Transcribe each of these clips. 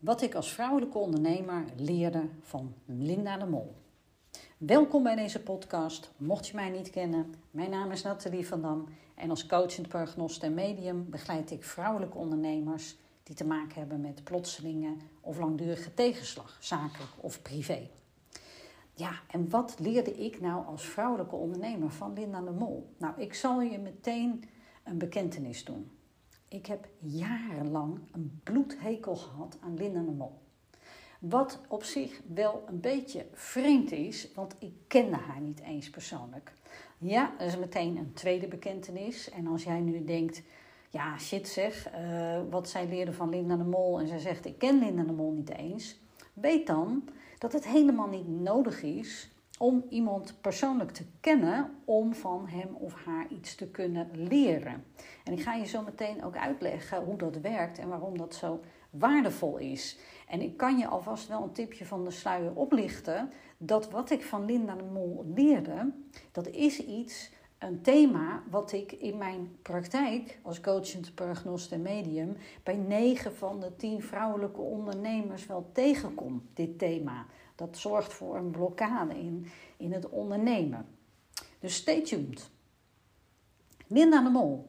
Wat ik als vrouwelijke ondernemer leerde van Linda de Mol. Welkom bij deze podcast. Mocht je mij niet kennen, mijn naam is Nathalie van Dam en als coachend prognost en medium begeleid ik vrouwelijke ondernemers die te maken hebben met plotselinge of langdurige tegenslag, zakelijk of privé. Ja, en wat leerde ik nou als vrouwelijke ondernemer van Linda de Mol? Nou, ik zal je meteen een bekentenis doen. Ik heb jarenlang een bloedhekel gehad aan Linda de Mol. Wat op zich wel een beetje vreemd is, want ik kende haar niet eens persoonlijk. Ja, dat is meteen een tweede bekentenis. En als jij nu denkt, ja shit zeg, uh, wat zij leerde van Linda de Mol en zij zegt ik ken Linda de Mol niet eens. Weet dan dat het helemaal niet nodig is om iemand persoonlijk te kennen om van hem of haar iets te kunnen leren. En ik ga je zo meteen ook uitleggen hoe dat werkt en waarom dat zo waardevol is. En ik kan je alvast wel een tipje van de sluier oplichten dat wat ik van Linda de Mol leerde, dat is iets, een thema wat ik in mijn praktijk als coachend prognost en medium bij 9 van de 10 vrouwelijke ondernemers wel tegenkom, dit thema. Dat zorgt voor een blokkade in, in het ondernemen. Dus stay tuned. Linda de Mol.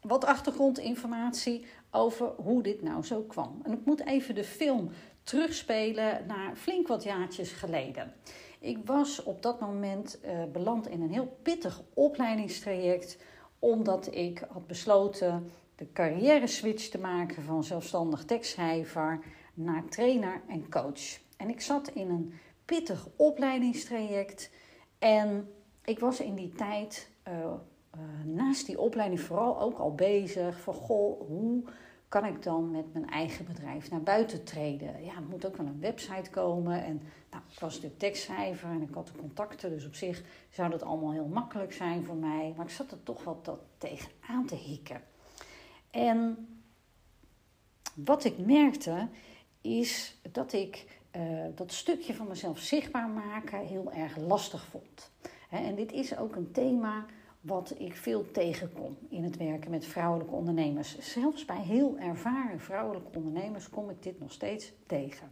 Wat achtergrondinformatie over hoe dit nou zo kwam. En ik moet even de film terugspelen naar flink wat jaartjes geleden. Ik was op dat moment uh, beland in een heel pittig opleidingstraject, omdat ik had besloten de carrière switch te maken van zelfstandig tekstschrijver naar trainer en coach. En ik zat in een pittig opleidingstraject. En ik was in die tijd uh, uh, naast die opleiding vooral ook al bezig van goh, hoe kan ik dan met mijn eigen bedrijf naar buiten treden? Ja, er moet ook wel een website komen. En nou, ik was natuurlijk tekstschrijver en ik had de contacten, dus op zich zou dat allemaal heel makkelijk zijn voor mij. Maar ik zat er toch wat dat tegen aan te hikken. En wat ik merkte is dat ik dat stukje van mezelf zichtbaar maken heel erg lastig vond. en dit is ook een thema wat ik veel tegenkom in het werken met vrouwelijke ondernemers. Zelfs bij heel ervaren vrouwelijke ondernemers kom ik dit nog steeds tegen.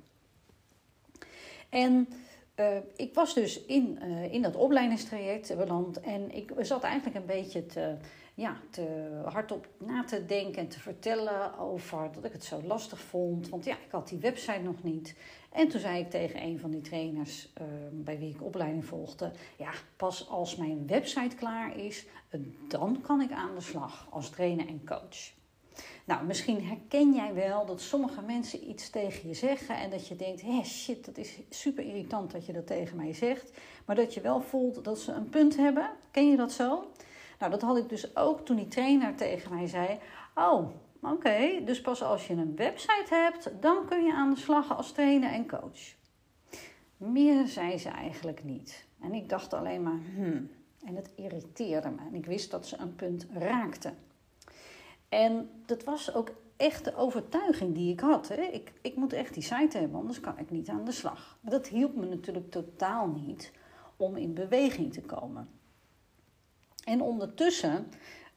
En uh, ik was dus in, uh, in dat opleidingstraject beland en ik zat eigenlijk een beetje te, ja, te hardop na te denken en te vertellen over dat ik het zo lastig vond. Want ja, ik had die website nog niet. En toen zei ik tegen een van die trainers uh, bij wie ik opleiding volgde: Ja, pas als mijn website klaar is, dan kan ik aan de slag als trainer en coach. Nou, misschien herken jij wel dat sommige mensen iets tegen je zeggen en dat je denkt: hé, shit, dat is super irritant dat je dat tegen mij zegt. Maar dat je wel voelt dat ze een punt hebben. Ken je dat zo? Nou, dat had ik dus ook toen die trainer tegen mij zei: Oh, oké, dus pas als je een website hebt, dan kun je aan de slag als trainer en coach. Meer zei ze eigenlijk niet. En ik dacht alleen maar, hmm. En het irriteerde me. En ik wist dat ze een punt raakte. En dat was ook echt de overtuiging die ik had. Hè. Ik, ik moet echt die site hebben, anders kan ik niet aan de slag. Maar dat hielp me natuurlijk totaal niet om in beweging te komen. En ondertussen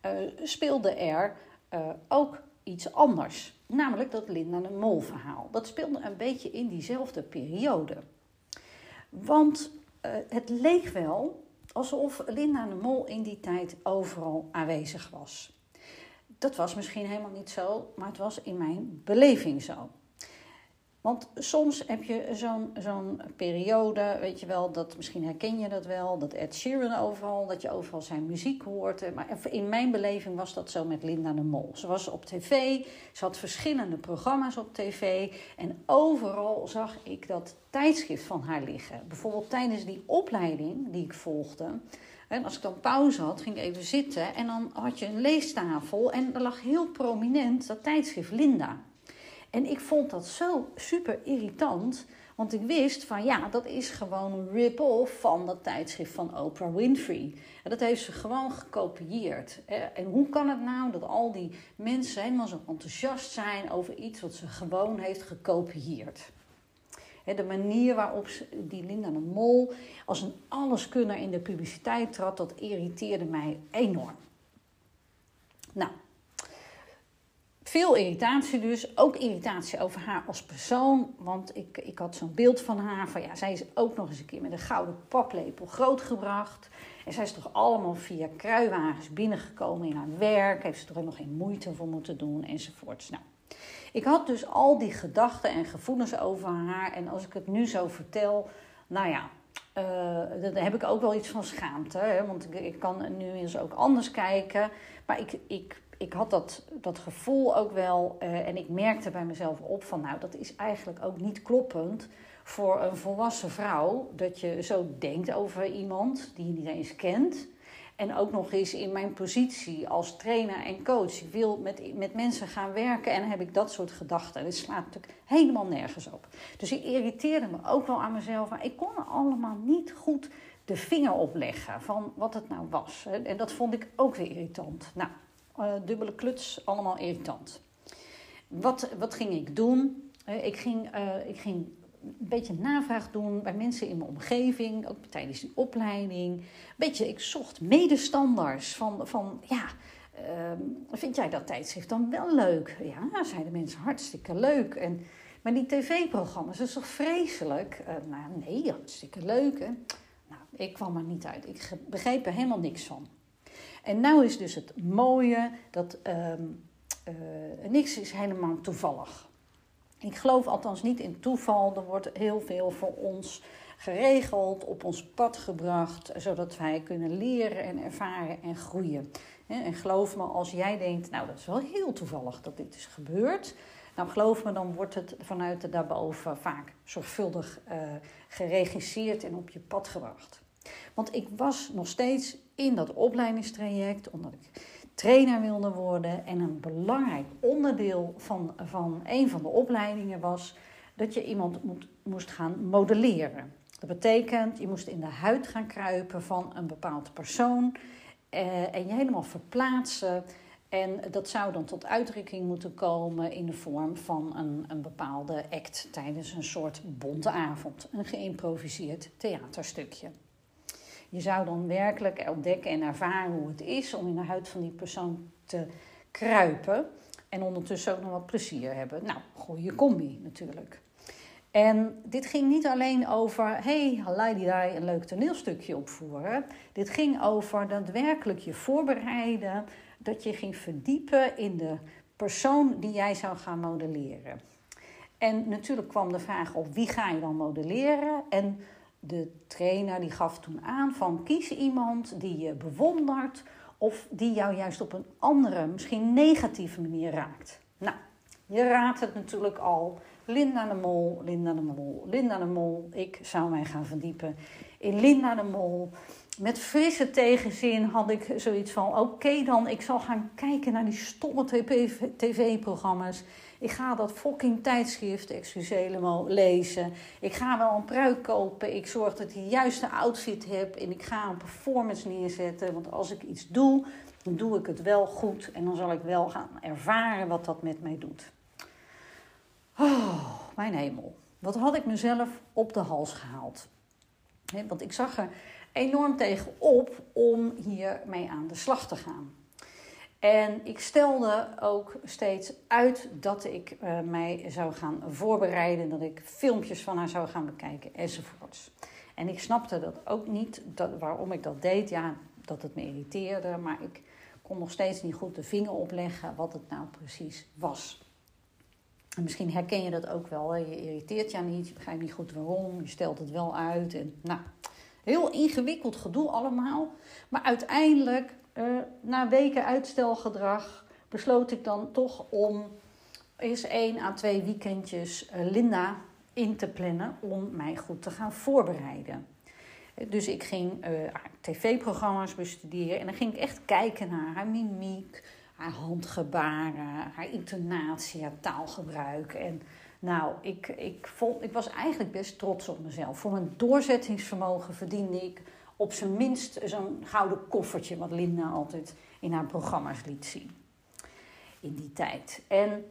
uh, speelde er uh, ook iets anders. Namelijk dat Linda de Mol verhaal. Dat speelde een beetje in diezelfde periode. Want uh, het leek wel alsof Linda de Mol in die tijd overal aanwezig was. Dat was misschien helemaal niet zo, maar het was in mijn beleving zo. Want soms heb je zo'n periode, weet je wel, dat misschien herken je dat wel, dat Ed Sheeran overal, dat je overal zijn muziek hoort. Maar in mijn beleving was dat zo met Linda de Mol. Ze was op tv, ze had verschillende programma's op tv en overal zag ik dat tijdschrift van haar liggen. Bijvoorbeeld tijdens die opleiding die ik volgde. En als ik dan pauze had, ging ik even zitten en dan had je een leestafel en er lag heel prominent dat tijdschrift Linda. En ik vond dat zo super irritant. Want ik wist van ja, dat is gewoon een rip-off van dat tijdschrift van Oprah Winfrey. En dat heeft ze gewoon gekopieerd. En hoe kan het nou dat al die mensen helemaal zo enthousiast zijn over iets wat ze gewoon heeft gekopieerd? De manier waarop die Linda de Mol als een alleskunner in de publiciteit trad, dat irriteerde mij enorm. Nou, veel irritatie dus. Ook irritatie over haar als persoon. Want ik, ik had zo'n beeld van haar. Van ja, zij is ook nog eens een keer met een gouden paplepel grootgebracht. En zij is toch allemaal via kruiwagens binnengekomen in haar werk. Heeft ze er ook nog geen moeite voor moeten doen enzovoorts. Nou, ik had dus al die gedachten en gevoelens over haar. En als ik het nu zo vertel, nou ja, uh, dan heb ik ook wel iets van schaamte. Hè? Want ik, ik kan nu eens ook anders kijken. Maar ik, ik, ik had dat, dat gevoel ook wel. Uh, en ik merkte bij mezelf op van, nou, dat is eigenlijk ook niet kloppend voor een volwassen vrouw. Dat je zo denkt over iemand die je niet eens kent. En ook nog eens in mijn positie als trainer en coach. Ik wil met, met mensen gaan werken en heb ik dat soort gedachten. Dat slaat natuurlijk helemaal nergens op. Dus ik irriteerde me ook wel aan mezelf. Maar ik kon er allemaal niet goed de vinger op leggen van wat het nou was. En dat vond ik ook weer irritant. Nou, uh, dubbele kluts, allemaal irritant. Wat, wat ging ik doen? Uh, ik, ging, uh, ik ging een beetje navraag doen bij mensen in mijn omgeving, ook tijdens die opleiding. Beetje, ik zocht medestanders van, van ja, uh, vind jij dat tijdschrift dan wel leuk? Ja, zeiden mensen, hartstikke leuk. En, maar die tv-programma's, dat is toch vreselijk? Nou, nee, hartstikke leuk. Hè? Nou, ik kwam er niet uit. Ik begreep er helemaal niks van. En nou is dus het mooie dat um, uh, niks is helemaal toevallig. Ik geloof althans niet in toeval. Er wordt heel veel voor ons geregeld, op ons pad gebracht, zodat wij kunnen leren en ervaren en groeien. En geloof me, als jij denkt, nou dat is wel heel toevallig dat dit is gebeurd. Nou geloof me, dan wordt het vanuit de daarboven vaak zorgvuldig uh, geregisseerd en op je pad gebracht. Want ik was nog steeds in dat opleidingstraject, omdat ik trainer wilde worden. En een belangrijk onderdeel van, van een van de opleidingen was dat je iemand moet, moest gaan modelleren. Dat betekent, je moest in de huid gaan kruipen van een bepaald persoon eh, en je helemaal verplaatsen. En dat zou dan tot uitdrukking moeten komen in de vorm van een, een bepaalde act tijdens een soort bonte avond, een geïmproviseerd theaterstukje. Je zou dan werkelijk ontdekken en ervaren hoe het is om in de huid van die persoon te kruipen. En ondertussen ook nog wat plezier hebben. Nou, goede combi natuurlijk. En dit ging niet alleen over, hey, halai een leuk toneelstukje opvoeren. Dit ging over daadwerkelijk je voorbereiden, dat je ging verdiepen in de persoon die jij zou gaan modelleren. En natuurlijk kwam de vraag op wie ga je dan modelleren en de trainer die gaf toen aan van kies iemand die je bewondert of die jou juist op een andere, misschien negatieve manier raakt. Nou, je raadt het natuurlijk al. Linda de Mol, Linda de Mol, Linda de Mol. Ik zou mij gaan verdiepen in Linda de Mol. Met frisse tegenzin had ik zoiets van: oké dan, ik zal gaan kijken naar die stomme tv-programma's. Ik ga dat fucking tijdschrift, excuus helemaal, lezen. Ik ga wel een pruik kopen. Ik zorg dat ik de juiste outfit heb. En ik ga een performance neerzetten. Want als ik iets doe, dan doe ik het wel goed. En dan zal ik wel gaan ervaren wat dat met mij doet. Oh, mijn hemel. Wat had ik mezelf op de hals gehaald? want ik zag er enorm tegen op om hiermee aan de slag te gaan. En ik stelde ook steeds uit dat ik uh, mij zou gaan voorbereiden, dat ik filmpjes van haar zou gaan bekijken enzovoorts. En ik snapte dat ook niet, dat, waarom ik dat deed. Ja, dat het me irriteerde, maar ik kon nog steeds niet goed de vinger opleggen wat het nou precies was. En misschien herken je dat ook wel. Je irriteert je niet, je begrijpt niet goed waarom, je stelt het wel uit. En, nou, heel ingewikkeld gedoe allemaal. Maar uiteindelijk uh, na weken uitstelgedrag besloot ik dan toch om eens één à twee weekendjes uh, Linda in te plannen om mij goed te gaan voorbereiden. Dus ik ging tv-programma's bestuderen en dan ging ik echt kijken naar haar mimiek, haar handgebaren, haar intonatie, haar taalgebruik. En nou, ik, ik, vond, ik was eigenlijk best trots op mezelf. Voor mijn doorzettingsvermogen verdiende ik op zijn minst zo'n gouden koffertje, wat Linda altijd in haar programma's liet zien. In die tijd. En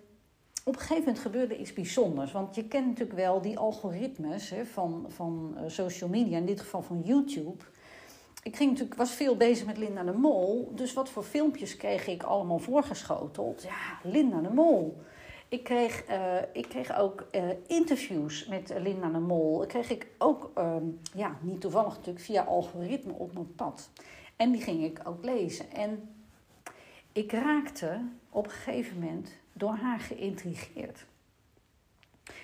op een gegeven moment gebeurde iets bijzonders. Want je kent natuurlijk wel die algoritmes hè, van, van eh, social media, in dit geval van YouTube. ik ging natuurlijk, was veel bezig met Linda de Mol. Dus wat voor filmpjes kreeg ik allemaal voorgeschoteld? Ja, Linda de Mol. Ik kreeg, uh, ik kreeg ook uh, interviews met Linda de Mol. Ik kreeg ik ook, uh, ja, niet toevallig natuurlijk, via algoritme op mijn pad. En die ging ik ook lezen. En ik raakte op een gegeven moment door haar geïntrigeerd.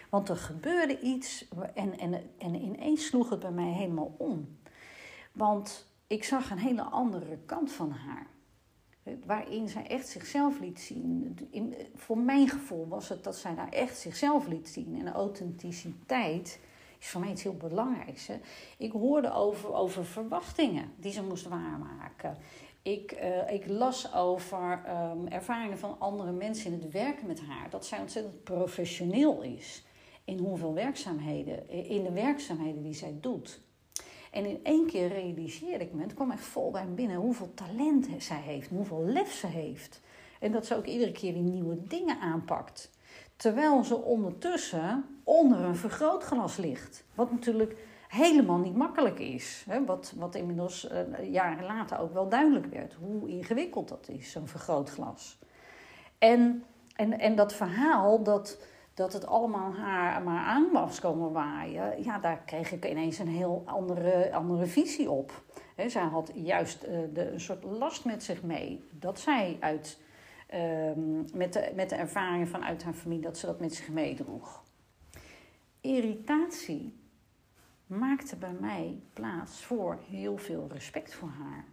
Want er gebeurde iets en, en, en ineens sloeg het bij mij helemaal om. Want ik zag een hele andere kant van haar. Waarin zij echt zichzelf liet zien. In, voor mijn gevoel was het dat zij daar echt zichzelf liet zien. En authenticiteit is voor mij iets heel belangrijks. Ik hoorde over, over verwachtingen die ze moest waarmaken. Ik, uh, ik las over um, ervaringen van andere mensen in het werken met haar. Dat zij ontzettend professioneel is in hoeveel werkzaamheden, in de werkzaamheden die zij doet. En in één keer realiseerde ik me, het kwam echt vol bij me binnen, hoeveel talent zij heeft, hoeveel lef ze heeft. En dat ze ook iedere keer weer nieuwe dingen aanpakt. Terwijl ze ondertussen onder een vergrootglas ligt. Wat natuurlijk helemaal niet makkelijk is. Wat, wat inmiddels uh, jaren later ook wel duidelijk werd. Hoe ingewikkeld dat is, zo'n vergrootglas. En, en, en dat verhaal dat dat het allemaal haar maar aan was komen waaien, ja, daar kreeg ik ineens een heel andere, andere visie op. He, zij had juist uh, de, een soort last met zich mee dat zij uit, uh, met, de, met de ervaringen vanuit haar familie, dat ze dat met zich meedroeg. Irritatie maakte bij mij plaats voor heel veel respect voor haar.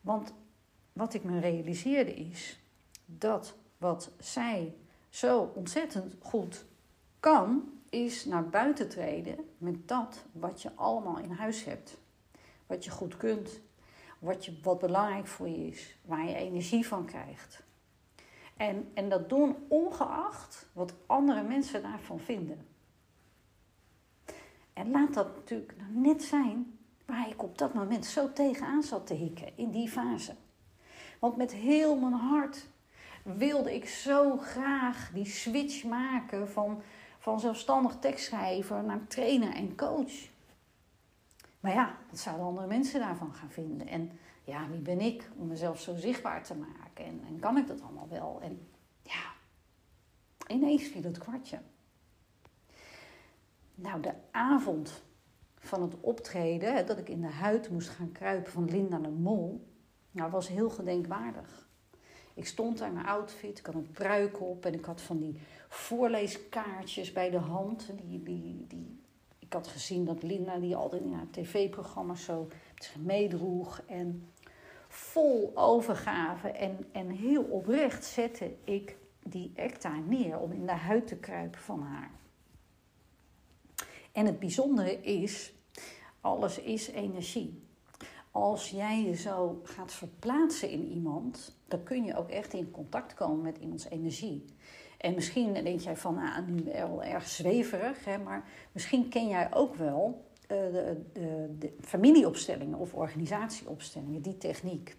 Want wat ik me realiseerde is dat wat zij zo ontzettend goed kan, is naar buiten treden met dat wat je allemaal in huis hebt. Wat je goed kunt, wat, je, wat belangrijk voor je is, waar je energie van krijgt. En, en dat doen ongeacht wat andere mensen daarvan vinden. En laat dat natuurlijk net zijn waar ik op dat moment zo tegenaan zat te hikken, in die fase. Want met heel mijn hart wilde ik zo graag die switch maken van, van zelfstandig tekstschrijver naar trainer en coach. Maar ja, wat zouden andere mensen daarvan gaan vinden? En ja, wie ben ik om mezelf zo zichtbaar te maken? En, kan ik dat allemaal wel? En ja, ineens viel het kwartje. Nou, de avond van het optreden, dat ik in de huid moest gaan kruipen van Linda de Mol, nou, was heel gedenkwaardig. Ik stond daar mijn outfit, ik had een pruik op en ik had van die voorleeskaartjes bij de hand. Die, die, die, ik had gezien dat Linda die altijd in haar tv-programma's zo meedroeg. En vol overgave en, en heel oprecht zette ik die daar neer om in de huid te kruipen van haar. En het bijzondere is, alles is energie als jij je zo gaat verplaatsen in iemand, dan kun je ook echt in contact komen met iemands energie. En misschien denk jij van, nou, nu wel erg zweverig, hè, maar misschien ken jij ook wel uh, de, de, de, familieopstellingen of organisatieopstellingen, die techniek.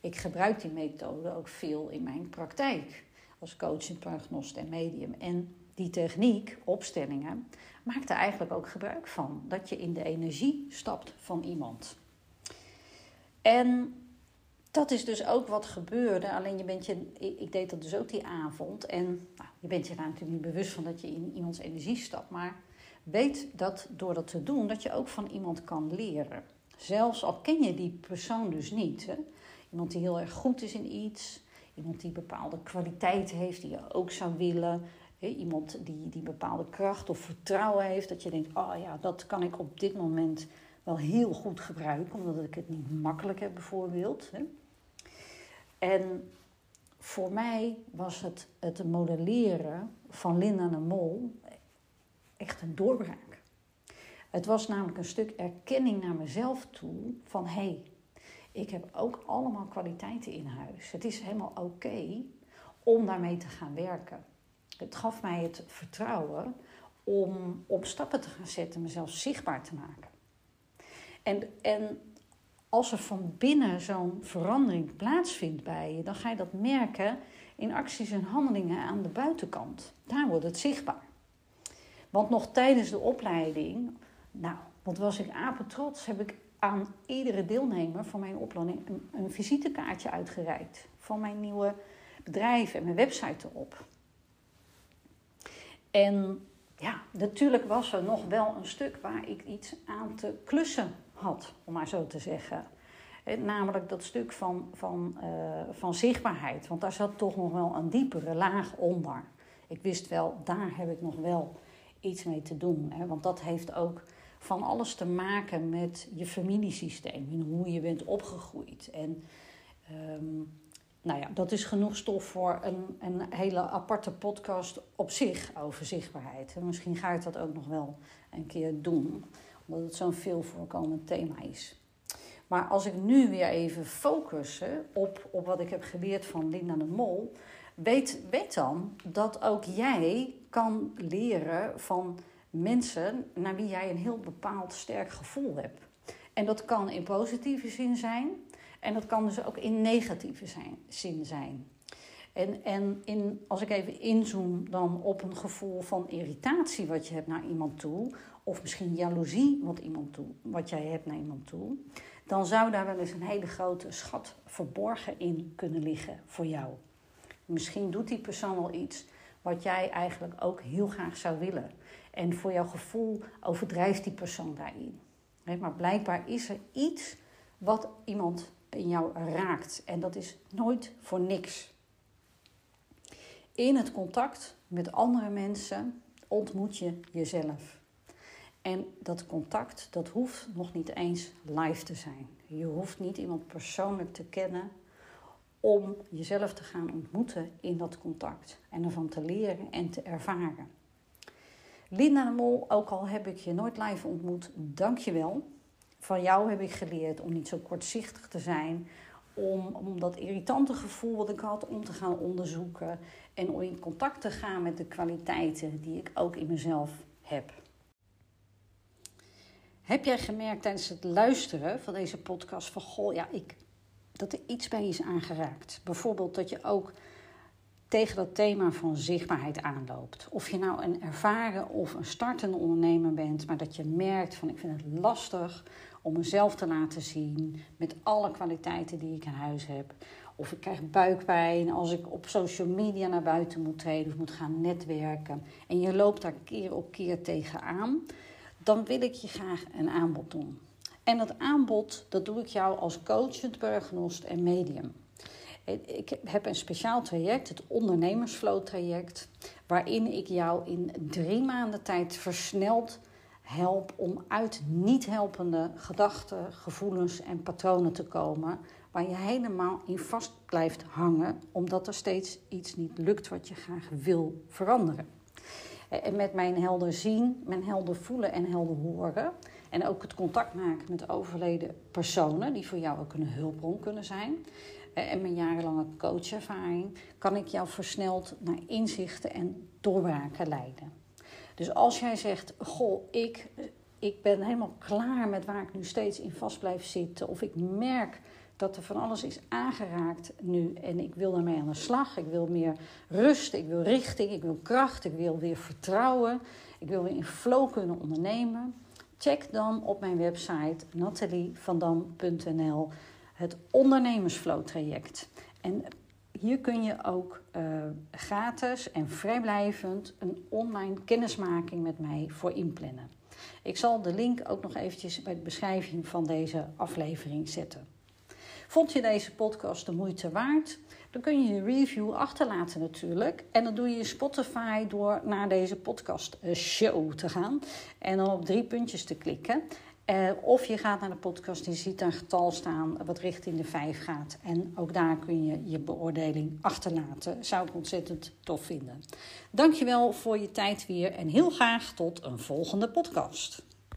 Ik gebruik die methode ook veel in mijn praktijk als coach, paragnost en medium. En die techniek, opstellingen, maakt er eigenlijk ook gebruik van. Dat je in de energie stapt van iemand. En dat is dus ook wat gebeurde. Alleen je bent je, ik deed dat dus ook die avond. En nou, je bent je daar natuurlijk niet bewust van dat je in iemands energie stapt. Maar weet dat door dat te doen, dat je ook van iemand kan leren. Zelfs al ken je die persoon dus niet. Hè? Iemand die heel erg goed is in iets. Iemand die bepaalde kwaliteit heeft die je ook zou willen. Iemand die, die bepaalde kracht of vertrouwen heeft. Dat je denkt, oh ja, dat kan ik op dit moment wel heel goed gebruiken, omdat ik het niet makkelijk heb bijvoorbeeld. En voor mij was het, het modelleren van Linda de Mol echt een doorbraak. Het was namelijk een stuk erkenning naar mezelf toe van hé, hey, ik heb ook allemaal kwaliteiten in huis. Het is helemaal oké om daarmee te gaan werken. Het gaf mij het vertrouwen om op stappen te gaan zetten, mezelf zichtbaar te maken. En, en als er van binnen zo'n verandering plaatsvindt bij je, dan ga je dat merken in acties en handelingen aan de buitenkant. Daar wordt het zichtbaar. Want nog tijdens de opleiding, nou, wat was ik apetrots, heb ik aan iedere deelnemer van mijn opleiding een, een visitekaartje uitgereikt van mijn nieuwe bedrijf en mijn website erop. En ja, natuurlijk was er nog wel een stuk waar ik iets aan te klussen had, om maar zo te zeggen. Namelijk dat stuk van, van, uh, van zichtbaarheid. Want daar zat toch nog wel een diepere laag onder. Ik wist wel, daar heb ik nog wel iets mee te doen. Hè? Want dat heeft ook van alles te maken met je familiesysteem. En hoe je bent opgegroeid. En um, nou ja, dat is genoeg stof voor een, een hele aparte podcast op zich over zichtbaarheid. En misschien ga ik dat ook nog wel een keer doen, omdat het zo'n veel voorkomend thema is. Maar als ik nu weer even focus op, op wat ik heb geleerd van Linda de Mol, weet, weet dan dat ook jij kan leren van mensen naar wie jij een heel bepaald sterk gevoel hebt. En dat kan in positieve zin zijn, en dat kan dus ook in negatieve zin zijn. En, en in, als ik even inzoom dan op een gevoel van irritatie wat je hebt naar iemand toe, of misschien jaloezie wat, iemand toe, wat jij hebt naar iemand toe, dan zou daar wel eens een hele grote schat verborgen in kunnen liggen voor jou. Misschien doet die persoon al iets wat jij eigenlijk ook heel graag zou willen. En voor jouw gevoel overdrijft die persoon daarin. Maar blijkbaar is er iets wat iemand in jou raakt. En dat is nooit voor niks. In het contact met andere mensen ontmoet je jezelf. En dat contact, dat hoeft nog niet eens live te zijn. Je hoeft niet iemand persoonlijk te kennen om jezelf te gaan ontmoeten in dat contact. En ervan te leren en te ervaren. Linda de Mol, ook al heb ik je nooit live ontmoet, dank je wel van jou heb ik geleerd om niet zo kortzichtig te zijn. Om, om dat irritante gevoel wat ik had, om te gaan onderzoeken. En om in contact te gaan met de kwaliteiten die ik ook in mezelf heb. Heb jij gemerkt tijdens het luisteren van deze podcast van goh, ja, ik, dat er iets bij is aangeraakt? Bijvoorbeeld dat je ook tegen dat thema van zichtbaarheid aanloopt. Of je nou een ervaren of een startende ondernemer bent, maar dat je merkt van ik vind het lastig om mezelf te laten zien met alle kwaliteiten die ik in huis heb. Of ik krijg buikpijn als ik op social media naar buiten moet treden of moet gaan netwerken. En je loopt daar keer op keer tegenaan. Dan wil ik je graag een aanbod doen. En dat aanbod, dat doe ik jou als coachend burgnost en medium. Ik heb een speciaal traject, het ondernemersflow traject, waarin ik jou in drie maanden tijd versneld help om uit niet helpende gedachten, gevoelens en patronen te komen waar je helemaal in vast blijft hangen omdat er steeds iets niet lukt wat je graag wil veranderen. En met mijn helder zien, mijn helder voelen en helder horen en ook het contact maken met overleden personen die voor jou ook een hulpbron kunnen zijn en mijn jarenlange coachervaring kan ik jou versneld naar inzichten en doorbraken leiden. Dus als jij zegt, goh, ik, ik ben helemaal klaar met waar ik nu steeds in vast blijf zitten. Of ik merk dat er van alles is aangeraakt nu en ik wil daarmee aan de slag. Ik wil meer rust, ik wil richting, ik wil kracht, ik wil weer vertrouwen. Ik wil weer in flow kunnen ondernemen. Check dan op mijn website natalievandam.nl het ondernemersflow traject. En hier kun je ook uh, gratis en vrijblijvend een online kennismaking met mij voor inplannen. Ik zal de link ook nog eventjes bij de beschrijving van deze aflevering zetten. Vond je deze podcast de moeite waard? Dan kun je je review achterlaten natuurlijk. En dan doe je Spotify door naar deze podcast eh, show te gaan. En dan op drie puntjes te klikken. Uh, of je gaat naar de podcast je ziet een getal staan wat richting de 5 gaat. En ook daar kun je je beoordeling achterlaten. Zou ik ontzettend tof vinden. Dankjewel voor je tijd weer en heel graag tot een volgende podcast.